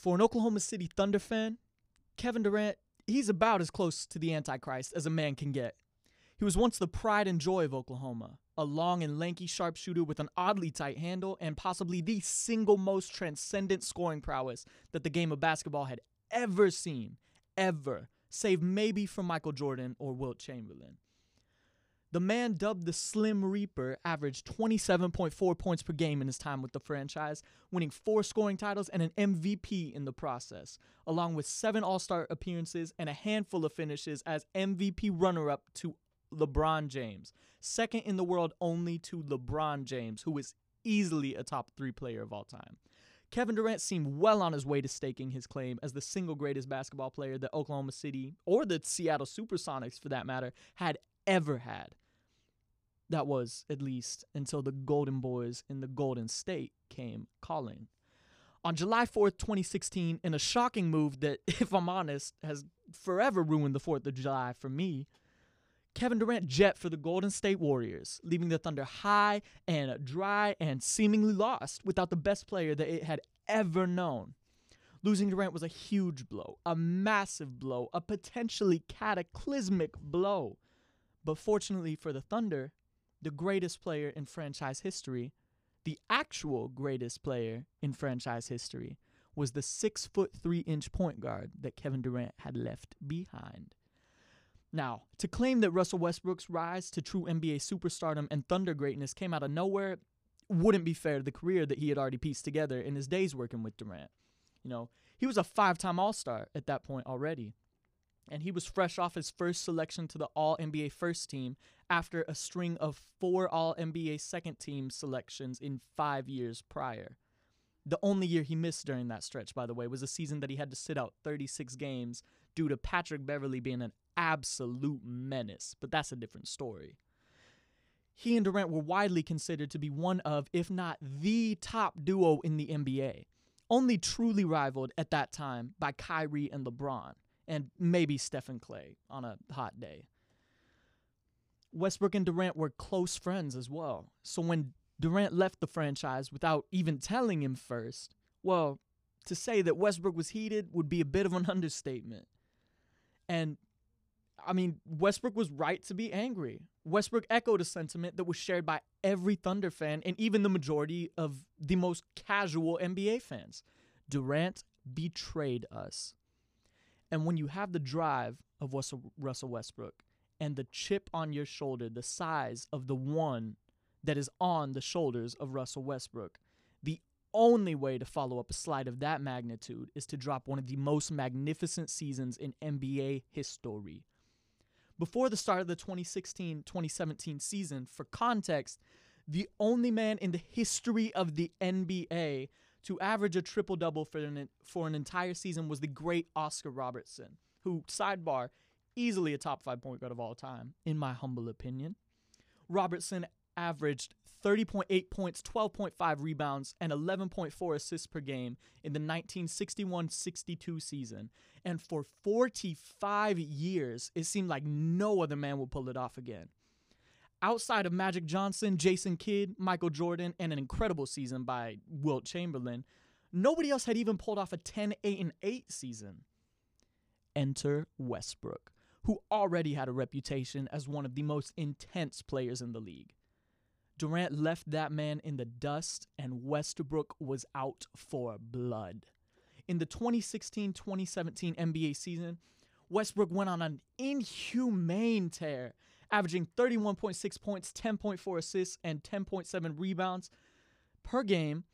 For an Oklahoma City Thunder fan, Kevin Durant, he's about as close to the Antichrist as a man can get. He was once the pride and joy of Oklahoma, a long and lanky sharpshooter with an oddly tight handle and possibly the single most transcendent scoring prowess that the game of basketball had ever seen, ever, save maybe from Michael Jordan or Wilt Chamberlain. The man dubbed the Slim Reaper averaged 27.4 points per game in his time with the franchise, winning four scoring titles and an MVP in the process, along with seven All Star appearances and a handful of finishes as MVP runner up to LeBron James, second in the world only to LeBron James, who is easily a top three player of all time. Kevin Durant seemed well on his way to staking his claim as the single greatest basketball player that Oklahoma City, or the Seattle Supersonics for that matter, had ever had. That was, at least, until the Golden Boys in the Golden State came calling. On July 4th, 2016, in a shocking move that, if I'm honest, has forever ruined the 4th of July for me, Kevin Durant jet for the Golden State Warriors, leaving the Thunder high and dry and seemingly lost without the best player that it had ever known. Losing Durant was a huge blow, a massive blow, a potentially cataclysmic blow. But fortunately for the Thunder, the greatest player in franchise history, the actual greatest player in franchise history, was the six foot three inch point guard that Kevin Durant had left behind. Now, to claim that Russell Westbrook's rise to true NBA superstardom and Thunder greatness came out of nowhere wouldn't be fair to the career that he had already pieced together in his days working with Durant. You know, he was a five time All Star at that point already. And he was fresh off his first selection to the All NBA first team after a string of four All NBA second team selections in five years prior. The only year he missed during that stretch, by the way, was a season that he had to sit out 36 games due to Patrick Beverley being an absolute menace, but that's a different story. He and Durant were widely considered to be one of, if not the top duo in the NBA, only truly rivaled at that time by Kyrie and LeBron, and maybe Stephen Klay on a hot day. Westbrook and Durant were close friends as well, so when Durant left the franchise without even telling him first, well, to say that Westbrook was heated would be a bit of an understatement. And I mean, Westbrook was right to be angry. Westbrook echoed a sentiment that was shared by every Thunder fan and even the majority of the most casual NBA fans. Durant betrayed us. And when you have the drive of Russell Westbrook and the chip on your shoulder the size of the one that is on the shoulders of Russell Westbrook, the only way to follow up a slide of that magnitude is to drop one of the most magnificent seasons in NBA history before the start of the 2016 2017 season. For context, the only man in the history of the NBA to average a triple double for an, for an entire season was the great Oscar Robertson, who, sidebar, easily a top five point guard of all time, in my humble opinion. Robertson averaged 30.8 points, 12.5 rebounds, and 11.4 assists per game in the 1961 62 season. And for 45 years, it seemed like no other man would pull it off again. Outside of Magic Johnson, Jason Kidd, Michael Jordan, and an incredible season by Wilt Chamberlain, nobody else had even pulled off a 10 8 and 8 season. Enter Westbrook, who already had a reputation as one of the most intense players in the league. Durant left that man in the dust, and Westbrook was out for blood. In the 2016 2017 NBA season, Westbrook went on an inhumane tear, averaging 31.6 points, 10.4 assists, and 10.7 rebounds per game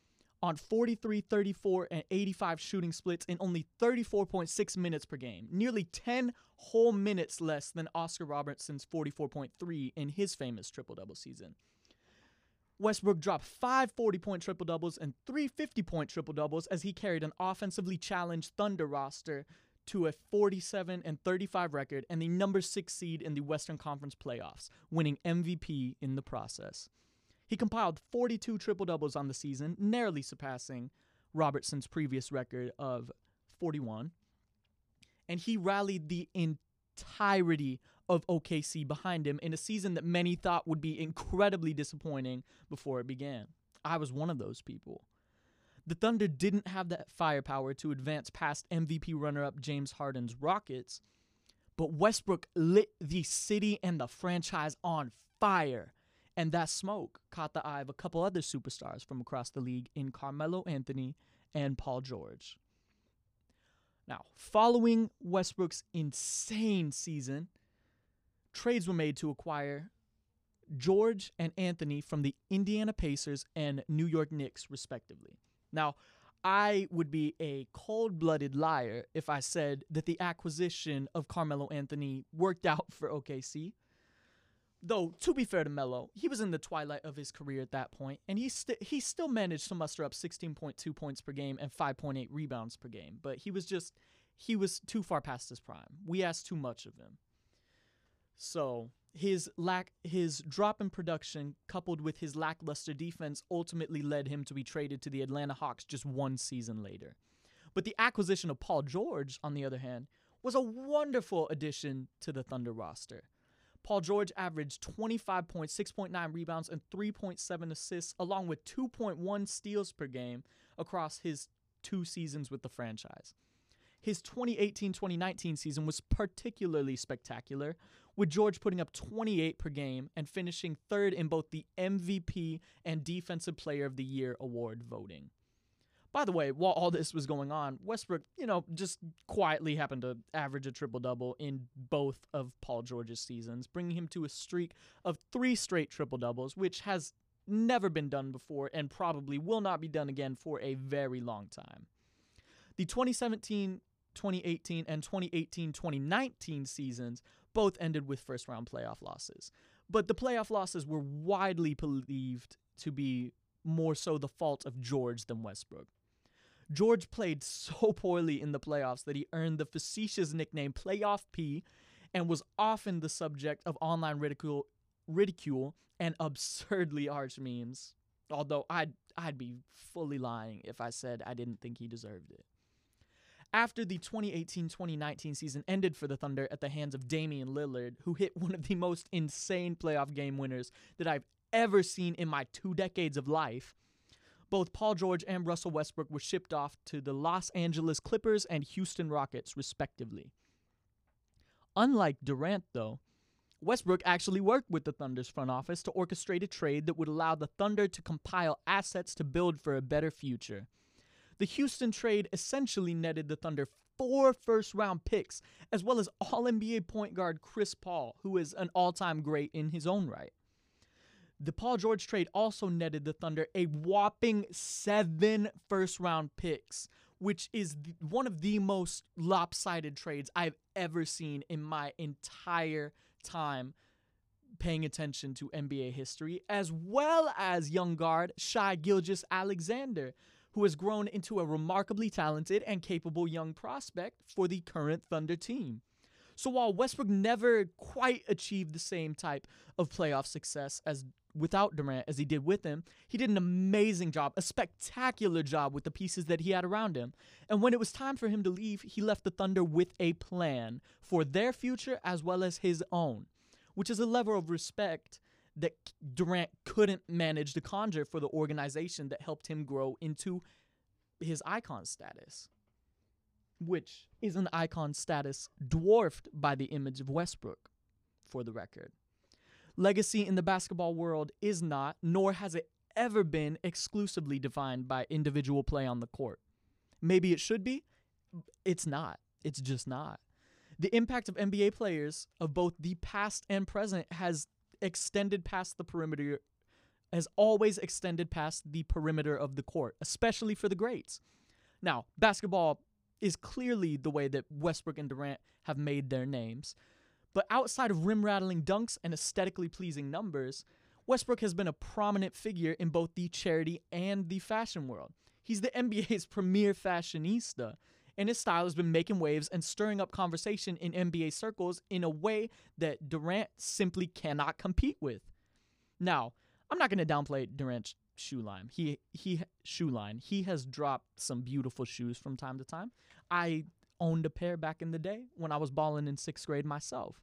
on 43, 34, and 85 shooting splits in only 34.6 minutes per game, nearly 10 whole minutes less than Oscar Robertson's 44.3 in his famous triple double season. Westbrook dropped five 40 point triple doubles and three 50 point triple doubles as he carried an offensively challenged Thunder roster to a 47 and 35 record and the number six seed in the Western Conference playoffs, winning MVP in the process. He compiled 42 triple doubles on the season, narrowly surpassing Robertson's previous record of 41. And he rallied the entirety of OKC behind him in a season that many thought would be incredibly disappointing before it began. I was one of those people. The Thunder didn't have that firepower to advance past MVP runner up James Harden's Rockets, but Westbrook lit the city and the franchise on fire. And that smoke caught the eye of a couple other superstars from across the league in Carmelo Anthony and Paul George. Now, following Westbrook's insane season, trades were made to acquire George and Anthony from the Indiana Pacers and New York Knicks, respectively. Now, I would be a cold blooded liar if I said that the acquisition of Carmelo Anthony worked out for OKC. Though, to be fair to Melo, he was in the twilight of his career at that point, and he, st- he still managed to muster up 16.2 points per game and 5.8 rebounds per game. But he was just, he was too far past his prime. We asked too much of him. So, his lack his drop in production coupled with his lackluster defense ultimately led him to be traded to the Atlanta Hawks just one season later. But the acquisition of Paul George, on the other hand, was a wonderful addition to the Thunder roster. Paul George averaged 25 points, 6.9 rebounds, and 3.7 assists, along with 2.1 steals per game across his two seasons with the franchise. His 2018 2019 season was particularly spectacular, with George putting up 28 per game and finishing third in both the MVP and Defensive Player of the Year award voting. By the way, while all this was going on, Westbrook, you know, just quietly happened to average a triple double in both of Paul George's seasons, bringing him to a streak of three straight triple doubles, which has never been done before and probably will not be done again for a very long time. The 2017 2018 and 2018 2019 seasons both ended with first round playoff losses. But the playoff losses were widely believed to be more so the fault of George than Westbrook. George played so poorly in the playoffs that he earned the facetious nickname Playoff P and was often the subject of online ridicule, ridicule and absurdly harsh memes. Although I'd I'd be fully lying if I said I didn't think he deserved it after the 2018 2019 season ended for the Thunder at the hands of Damian Lillard, who hit one of the most insane playoff game winners that I've ever seen in my two decades of life. Both Paul George and Russell Westbrook were shipped off to the Los Angeles Clippers and Houston Rockets, respectively. Unlike Durant, though, Westbrook actually worked with the Thunder's front office to orchestrate a trade that would allow the Thunder to compile assets to build for a better future. The Houston trade essentially netted the Thunder four first round picks, as well as All NBA point guard Chris Paul, who is an all time great in his own right. The Paul George trade also netted the Thunder a whopping seven first round picks, which is one of the most lopsided trades I've ever seen in my entire time paying attention to NBA history, as well as young guard Shai Gilgeous-Alexander, who has grown into a remarkably talented and capable young prospect for the current Thunder team. So while Westbrook never quite achieved the same type of playoff success as without Durant as he did with him, he did an amazing job, a spectacular job with the pieces that he had around him. And when it was time for him to leave, he left the Thunder with a plan for their future as well as his own, which is a level of respect that Durant couldn't manage to conjure for the organization that helped him grow into his icon status, which is an icon status dwarfed by the image of Westbrook, for the record. Legacy in the basketball world is not, nor has it ever been, exclusively defined by individual play on the court. Maybe it should be, it's not. It's just not. The impact of NBA players of both the past and present has extended past the perimeter has always extended past the perimeter of the court, especially for the greats. Now, basketball is clearly the way that Westbrook and Durant have made their names. But outside of rim rattling dunks and aesthetically pleasing numbers, Westbrook has been a prominent figure in both the charity and the fashion world. He's the NBA's premier fashionista, and his style has been making waves and stirring up conversation in NBA circles in a way that Durant simply cannot compete with. Now, I'm not going to downplay Durant's shoe line. He he shoe line. He has dropped some beautiful shoes from time to time. I owned a pair back in the day when I was balling in 6th grade myself.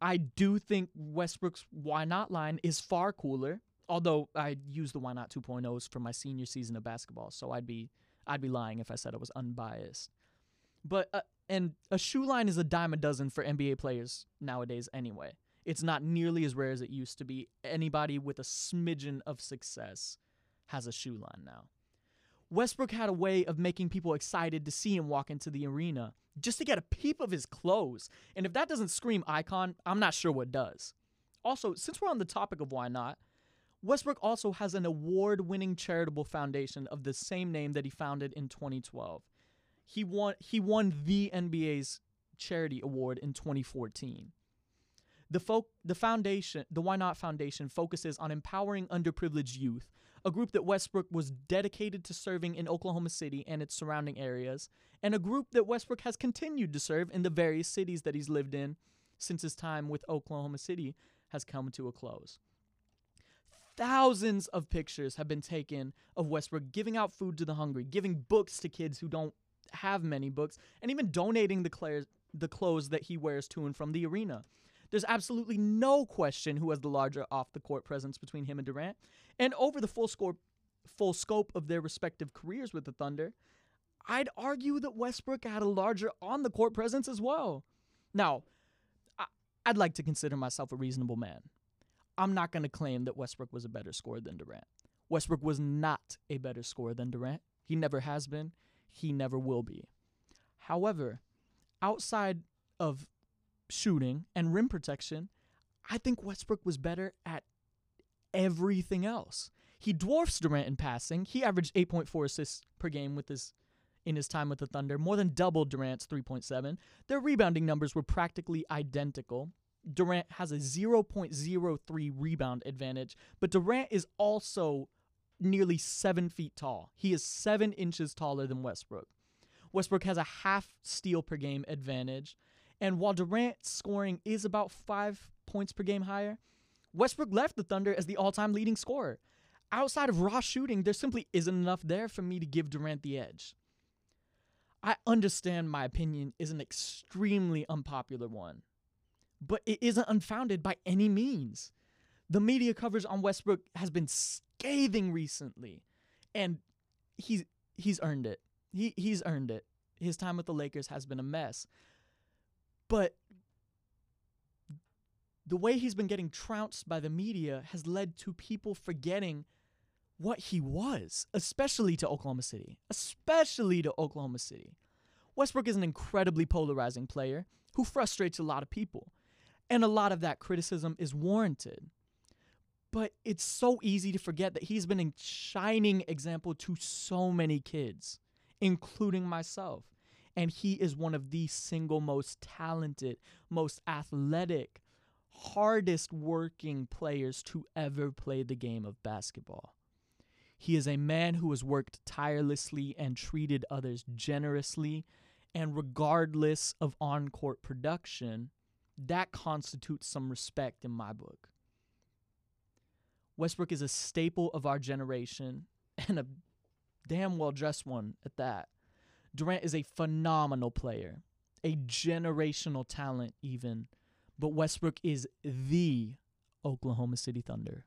I do think Westbrook's why not line is far cooler Although I used the Why Not 2.0s for my senior season of basketball, so I'd be I'd be lying if I said I was unbiased. But uh, and a shoe line is a dime a dozen for NBA players nowadays anyway. It's not nearly as rare as it used to be. Anybody with a smidgen of success has a shoe line now. Westbrook had a way of making people excited to see him walk into the arena just to get a peep of his clothes. And if that doesn't scream icon, I'm not sure what does. Also, since we're on the topic of why not, Westbrook also has an award winning charitable foundation of the same name that he founded in 2012. He won, he won the NBA's charity award in 2014. The, fo- the foundation, the Why Not Foundation, focuses on empowering underprivileged youth, a group that Westbrook was dedicated to serving in Oklahoma City and its surrounding areas, and a group that Westbrook has continued to serve in the various cities that he's lived in since his time with Oklahoma City has come to a close. Thousands of pictures have been taken of Westbrook giving out food to the hungry, giving books to kids who don't have many books, and even donating the, the clothes that he wears to and from the arena. There's absolutely no question who has the larger off the court presence between him and Durant. And over the full score full scope of their respective careers with the Thunder, I'd argue that Westbrook had a larger on the court presence as well. Now, I'd like to consider myself a reasonable man. I'm not going to claim that Westbrook was a better scorer than Durant. Westbrook was not a better scorer than Durant. He never has been. He never will be. However, outside of shooting and rim protection, I think Westbrook was better at everything else. He dwarfs Durant in passing. He averaged 8.4 assists per game with his in his time with the Thunder, more than double Durant's 3.7. Their rebounding numbers were practically identical. Durant has a 0.03 rebound advantage, but Durant is also nearly seven feet tall. He is seven inches taller than Westbrook. Westbrook has a half steal per game advantage. And while Durant's scoring is about five points per game higher, Westbrook left the Thunder as the all time leading scorer. Outside of raw shooting, there simply isn't enough there for me to give Durant the edge. I understand my opinion is an extremely unpopular one, but it isn't unfounded by any means. The media coverage on Westbrook has been scathing recently, and he's he's earned it. He he's earned it. His time with the Lakers has been a mess. But the way he's been getting trounced by the media has led to people forgetting what he was, especially to Oklahoma City. Especially to Oklahoma City. Westbrook is an incredibly polarizing player who frustrates a lot of people, and a lot of that criticism is warranted. But it's so easy to forget that he's been a shining example to so many kids, including myself. And he is one of the single most talented, most athletic, hardest working players to ever play the game of basketball. He is a man who has worked tirelessly and treated others generously, and regardless of on court production, that constitutes some respect in my book. Westbrook is a staple of our generation and a damn well dressed one at that. Durant is a phenomenal player, a generational talent, even, but Westbrook is the Oklahoma City Thunder.